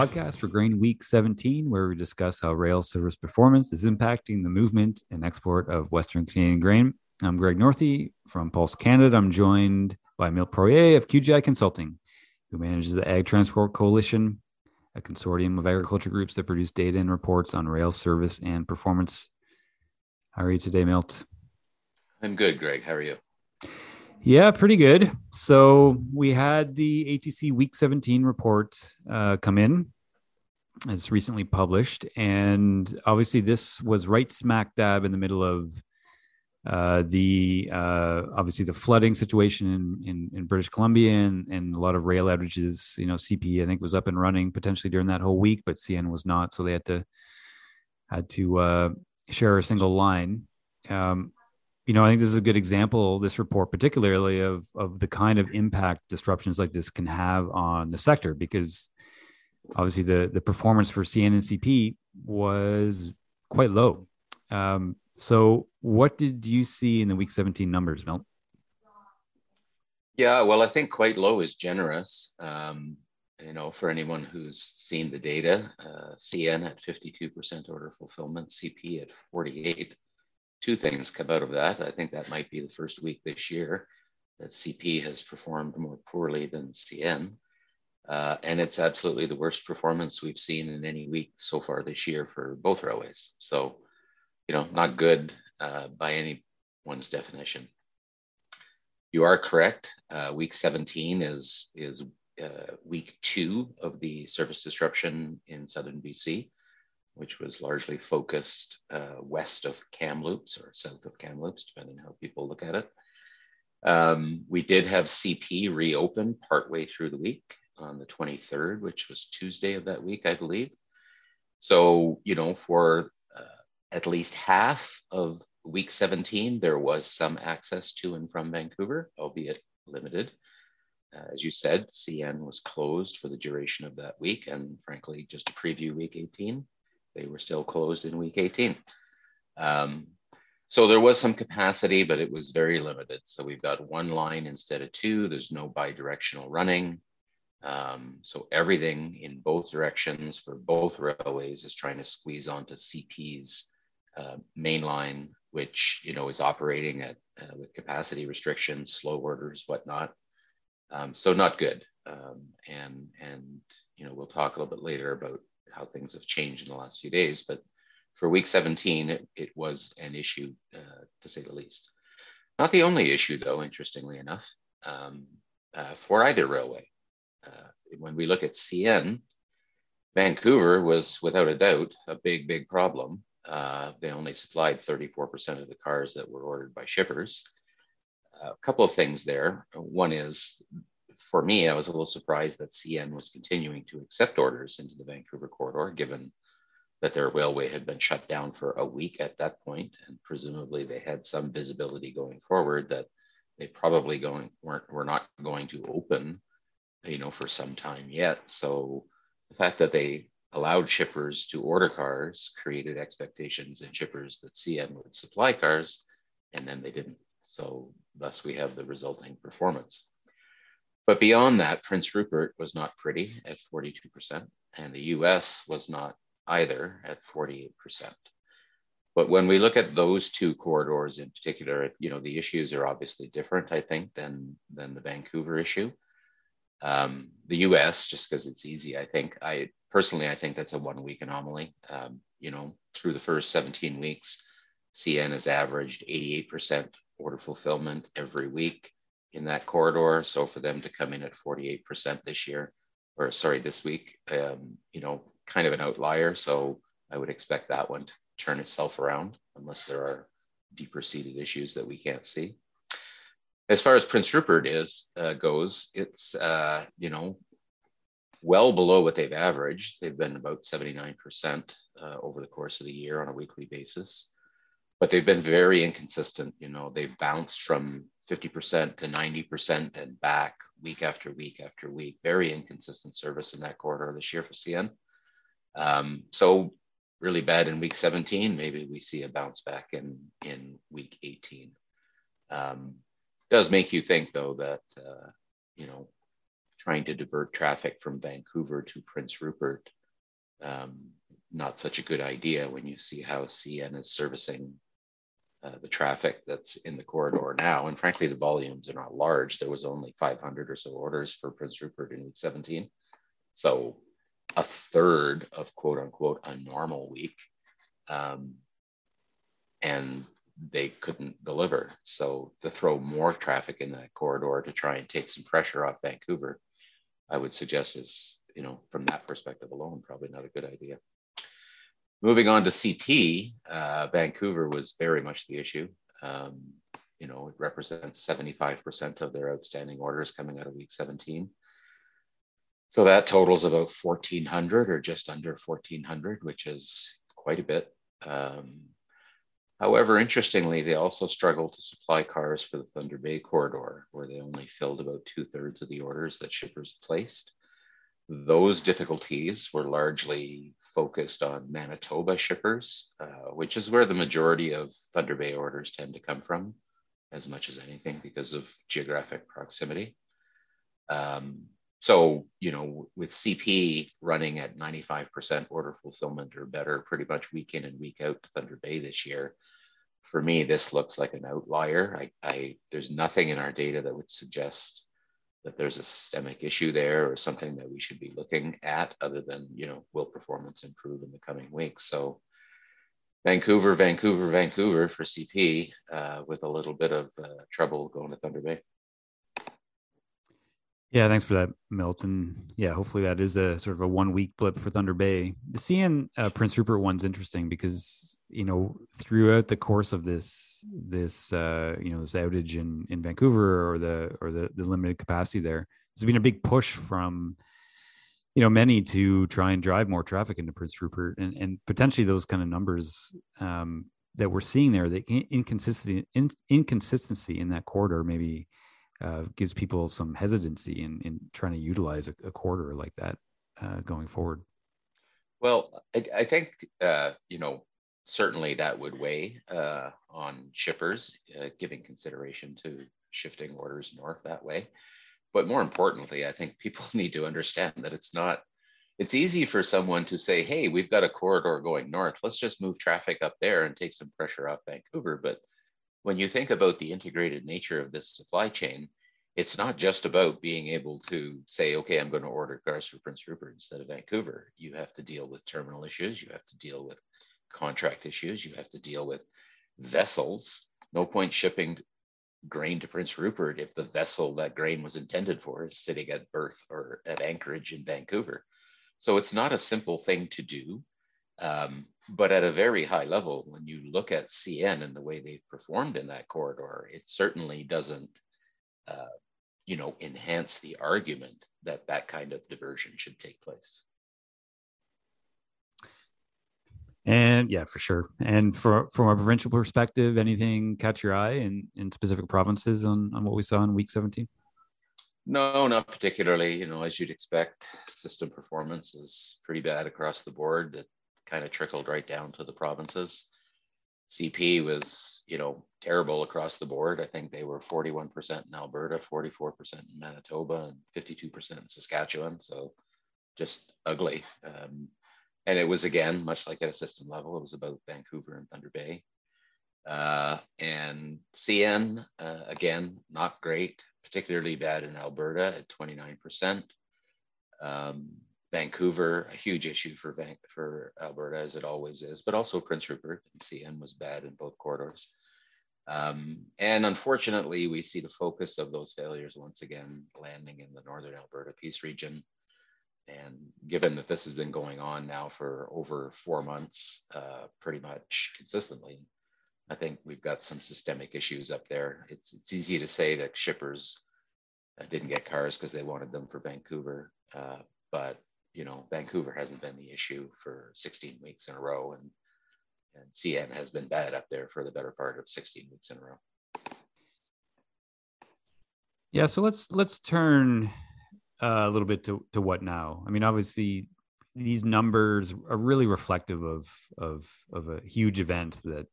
podcast for Grain Week 17, where we discuss how rail service performance is impacting the movement and export of Western Canadian grain. I'm Greg Northey from Pulse Canada. I'm joined by Milt Poirier of QGI Consulting, who manages the Ag Transport Coalition, a consortium of agriculture groups that produce data and reports on rail service and performance. How are you today, Milt? I'm good, Greg. How are you? Yeah, pretty good. So we had the ATC Week 17 report uh, come in. It's recently published, and obviously this was right smack dab in the middle of uh, the uh, obviously the flooding situation in, in, in British Columbia and, and, a lot of rail outages. You know, CP I think was up and running potentially during that whole week, but CN was not, so they had to had to uh, share a single line. Um, you know, I think this is a good example, this report particularly of of the kind of impact disruptions like this can have on the sector, because obviously the the performance for CN and CP was quite low. Um, so, what did you see in the Week 17 numbers, Milt? Yeah, well, I think quite low is generous. Um, you know, for anyone who's seen the data, uh, CN at 52% order fulfillment, CP at 48 two things come out of that. I think that might be the first week this year that CP has performed more poorly than CN. Uh, and it's absolutely the worst performance we've seen in any week so far this year for both railways. So, you know, not good uh, by anyone's definition. You are correct. Uh, week 17 is is uh, week two of the service disruption in southern BC which was largely focused uh, west of Kamloops or south of Kamloops, depending how people look at it. Um, we did have CP reopen partway through the week on the 23rd, which was Tuesday of that week, I believe. So, you know, for uh, at least half of week 17, there was some access to and from Vancouver, albeit limited. Uh, as you said, CN was closed for the duration of that week, and frankly, just a preview week 18, they were still closed in week 18. Um, so there was some capacity, but it was very limited. So we've got one line instead of two. There's no bi-directional running. Um, so everything in both directions for both railways is trying to squeeze onto CP's uh, main line, which you know is operating at uh, with capacity restrictions, slow orders, whatnot. Um, so not good. Um, and and you know we'll talk a little bit later about how things have changed in the last few days. But for week 17, it, it was an issue uh, to say the least. Not the only issue, though, interestingly enough, um, uh, for either railway. Uh, when we look at CN, Vancouver was without a doubt a big, big problem. Uh, they only supplied 34% of the cars that were ordered by shippers. a couple of things there. One is for me, I was a little surprised that CN was continuing to accept orders into the Vancouver corridor, given that their railway had been shut down for a week at that point, and presumably they had some visibility going forward that they probably going weren't were not going to open, you know, for some time yet. So the fact that they allowed shippers to order cars created expectations in shippers that CN would supply cars, and then they didn't. So thus we have the resulting performance. But beyond that, Prince Rupert was not pretty at 42%, and the US was not either at 48%. But when we look at those two corridors in particular, you know, the issues are obviously different, I think, than, than the Vancouver issue. Um, the US, just because it's easy, I think, I personally, I think that's a one week anomaly. Um, you know, through the first 17 weeks, CN has averaged 88% order fulfillment every week in that corridor. So for them to come in at 48% this year, or sorry, this week, um, you know, kind of an outlier. So I would expect that one to turn itself around unless there are deeper seated issues that we can't see. As far as Prince Rupert is uh, goes, it's uh, you know well below what they've averaged. They've been about 79% uh, over the course of the year on a weekly basis, but they've been very inconsistent. You know, they've bounced from 50% to 90% and back week after week after week. Very inconsistent service in that corridor this year for CN. Um, so really bad in week 17. Maybe we see a bounce back in in week 18. Um, does make you think though that uh, you know trying to divert traffic from Vancouver to Prince Rupert. Um, not such a good idea when you see how CN is servicing uh, the traffic that's in the corridor now. And frankly, the volumes are not large. There was only 500 or so orders for Prince Rupert in week 17. So a third of quote unquote a normal week. Um, and they couldn't deliver. So to throw more traffic in that corridor to try and take some pressure off Vancouver, I would suggest is, you know, from that perspective alone, probably not a good idea. Moving on to CP, uh, Vancouver was very much the issue. Um, you know, it represents 75% of their outstanding orders coming out of week 17. So that totals about 1,400 or just under 1,400, which is quite a bit. Um, however, interestingly, they also struggled to supply cars for the Thunder Bay corridor, where they only filled about two thirds of the orders that shippers placed. Those difficulties were largely focused on Manitoba shippers, uh, which is where the majority of Thunder Bay orders tend to come from, as much as anything because of geographic proximity. Um, so, you know, with CP running at 95% order fulfillment or better pretty much week in and week out to Thunder Bay this year, for me, this looks like an outlier. I, I there's nothing in our data that would suggest that there's a systemic issue there or something that we should be looking at other than you know will performance improve in the coming weeks so vancouver vancouver vancouver for cp uh, with a little bit of uh, trouble going to thunder bay yeah, thanks for that, Milton. Yeah, hopefully that is a sort of a one week blip for Thunder Bay. The CN uh, Prince Rupert one's interesting because you know throughout the course of this this uh, you know this outage in in Vancouver or the or the the limited capacity there, there's been a big push from you know many to try and drive more traffic into Prince Rupert and and potentially those kind of numbers um, that we're seeing there, the inconsistency in, inconsistency in that corridor maybe uh, gives people some hesitancy in, in trying to utilize a, a corridor like that uh, going forward. Well, I, I think, uh, you know, certainly that would weigh uh, on shippers, uh, giving consideration to shifting orders north that way. But more importantly, I think people need to understand that it's not, it's easy for someone to say, hey, we've got a corridor going north. Let's just move traffic up there and take some pressure off Vancouver. But when you think about the integrated nature of this supply chain, it's not just about being able to say, okay, I'm going to order cars for Prince Rupert instead of Vancouver. You have to deal with terminal issues. You have to deal with contract issues. You have to deal with vessels. No point shipping grain to Prince Rupert if the vessel that grain was intended for is sitting at berth or at anchorage in Vancouver. So it's not a simple thing to do. Um, but at a very high level, when you look at CN and the way they've performed in that corridor, it certainly doesn't, uh, you know, enhance the argument that that kind of diversion should take place. And yeah, for sure. And for, from a provincial perspective, anything catch your eye in, in specific provinces on, on what we saw in week 17? No, not particularly. You know, as you'd expect, system performance is pretty bad across the board. It kind of trickled right down to the provinces. CP was, you know, terrible across the board. I think they were 41% in Alberta, 44% in Manitoba, and 52% in Saskatchewan. So just ugly. Um, and it was again, much like at a system level, it was about Vancouver and Thunder Bay. Uh, and CN, uh, again, not great, particularly bad in Alberta at 29%. Um, Vancouver, a huge issue for Van- for Alberta as it always is, but also Prince Rupert and CN was bad in both corridors. Um, and unfortunately, we see the focus of those failures once again landing in the northern Alberta Peace region. And given that this has been going on now for over four months, uh, pretty much consistently, I think we've got some systemic issues up there. It's it's easy to say that shippers uh, didn't get cars because they wanted them for Vancouver, uh, but you know, Vancouver hasn't been the issue for 16 weeks in a row, and and CN has been bad up there for the better part of 16 weeks in a row. Yeah, so let's let's turn uh, a little bit to to what now. I mean, obviously, these numbers are really reflective of of of a huge event that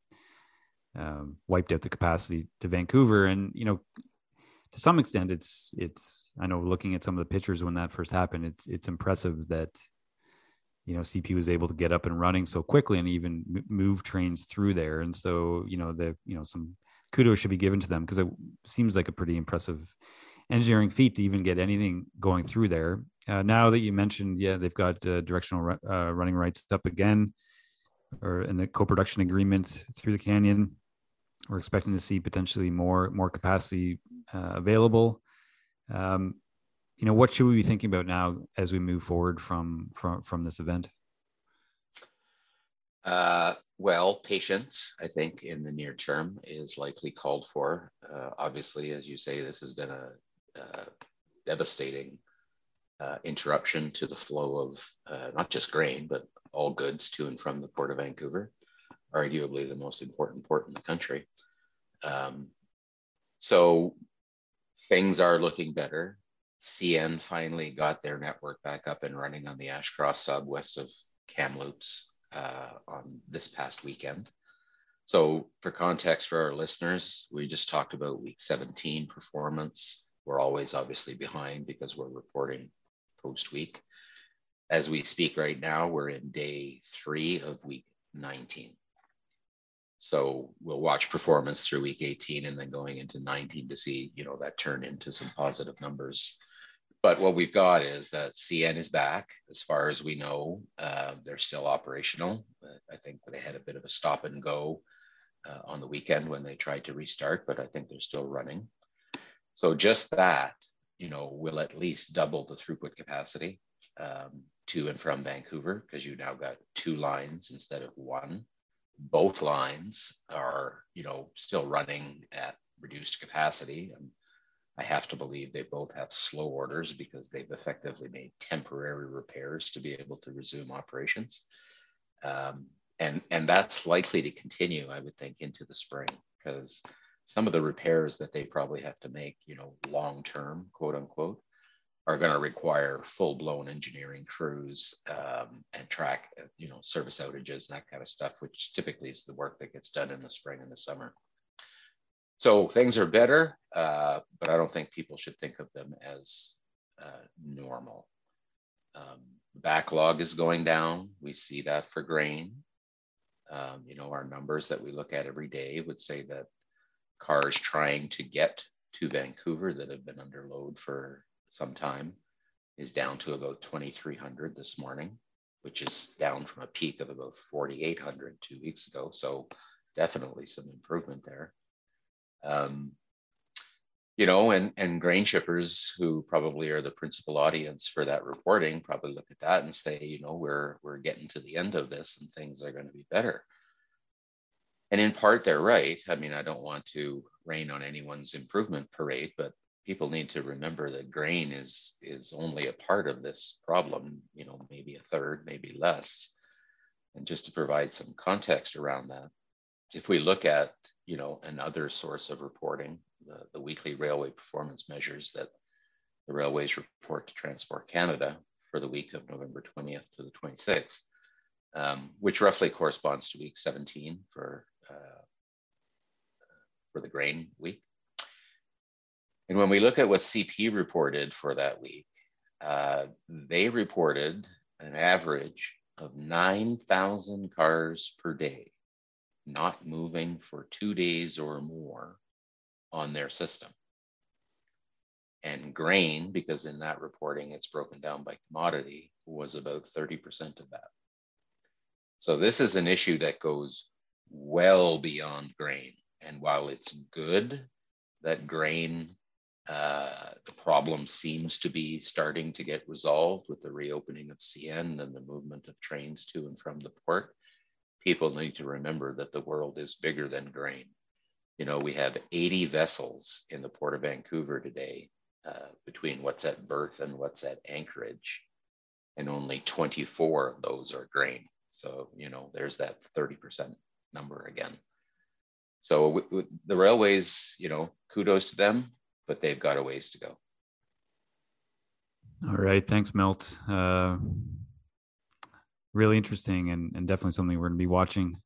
um, wiped out the capacity to Vancouver, and you know, to some extent, it's it's. I know looking at some of the pictures when that first happened, it's it's impressive that you know CP was able to get up and running so quickly and even move trains through there. And so you know the you know some kudos should be given to them because it seems like a pretty impressive engineering feat to even get anything going through there. Uh, now that you mentioned, yeah, they've got uh, directional uh, running rights up again, or in the co-production agreement through the canyon. We're expecting to see potentially more more capacity uh, available. Um, you know, what should we be thinking about now as we move forward from from from this event? Uh, well, patience, I think, in the near term is likely called for. Uh, obviously, as you say, this has been a, a devastating uh, interruption to the flow of uh, not just grain, but all goods to and from the Port of Vancouver, arguably the most important port in the country. Um, so things are looking better. CN finally got their network back up and running on the Ashcroft sub west of Kamloops uh, on this past weekend. So, for context for our listeners, we just talked about week 17 performance. We're always obviously behind because we're reporting post week. As we speak right now, we're in day three of week 19. So we'll watch performance through week 18 and then going into 19 to see, you know, that turn into some positive numbers but what we've got is that CN is back. As far as we know, uh, they're still operational. I think they had a bit of a stop and go uh, on the weekend when they tried to restart, but I think they're still running. So just that, you know, will at least double the throughput capacity um, to and from Vancouver because you now got two lines instead of one. Both lines are, you know, still running at reduced capacity. And I have to believe they both have slow orders because they've effectively made temporary repairs to be able to resume operations. Um, and, and that's likely to continue, I would think, into the spring because some of the repairs that they probably have to make, you know, long term, quote unquote, are going to require full blown engineering crews um, and track, you know, service outages and that kind of stuff, which typically is the work that gets done in the spring and the summer. So things are better, uh, but I don't think people should think of them as uh, normal. Um, backlog is going down. We see that for grain. Um, you know, our numbers that we look at every day would say that cars trying to get to Vancouver that have been under load for some time is down to about 2,300 this morning, which is down from a peak of about 4,800 two weeks ago. So definitely some improvement there. Um, you know, and, and grain shippers who probably are the principal audience for that reporting probably look at that and say, you know, we're we're getting to the end of this and things are going to be better. And in part, they're right. I mean, I don't want to rain on anyone's improvement parade, but people need to remember that grain is is only a part of this problem. You know, maybe a third, maybe less. And just to provide some context around that, if we look at you know, another source of reporting, the, the weekly railway performance measures that the railways report to Transport Canada for the week of November 20th to the 26th, um, which roughly corresponds to week 17 for, for the grain week. And when we look at what CP reported for that week, uh, they reported an average of 9,000 cars per day not moving for two days or more on their system. And grain, because in that reporting it's broken down by commodity, was about 30% of that. So this is an issue that goes well beyond grain. And while it's good that grain, uh, the problem seems to be starting to get resolved with the reopening of CN and the movement of trains to and from the port, people need to remember that the world is bigger than grain. You know, we have 80 vessels in the port of Vancouver today uh, between what's at berth and what's at anchorage, and only 24 of those are grain. So, you know, there's that 30% number again. So the railways, you know, kudos to them, but they've got a ways to go. All right. Thanks, Milt. Uh, really interesting and, and definitely something we're going to be watching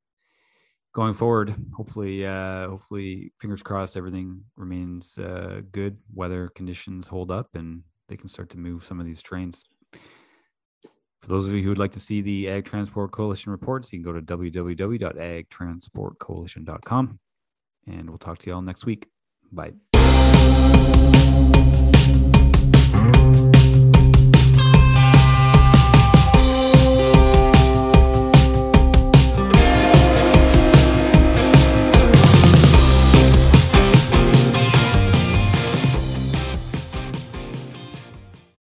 going forward. Hopefully, uh, hopefully, fingers crossed, everything remains uh, good. Weather conditions hold up, and they can start to move some of these trains. For those of you who would like to see the Ag Transport Coalition reports, you can go to www.agtransportcoalition.com. And we'll talk to you all next week. Bye.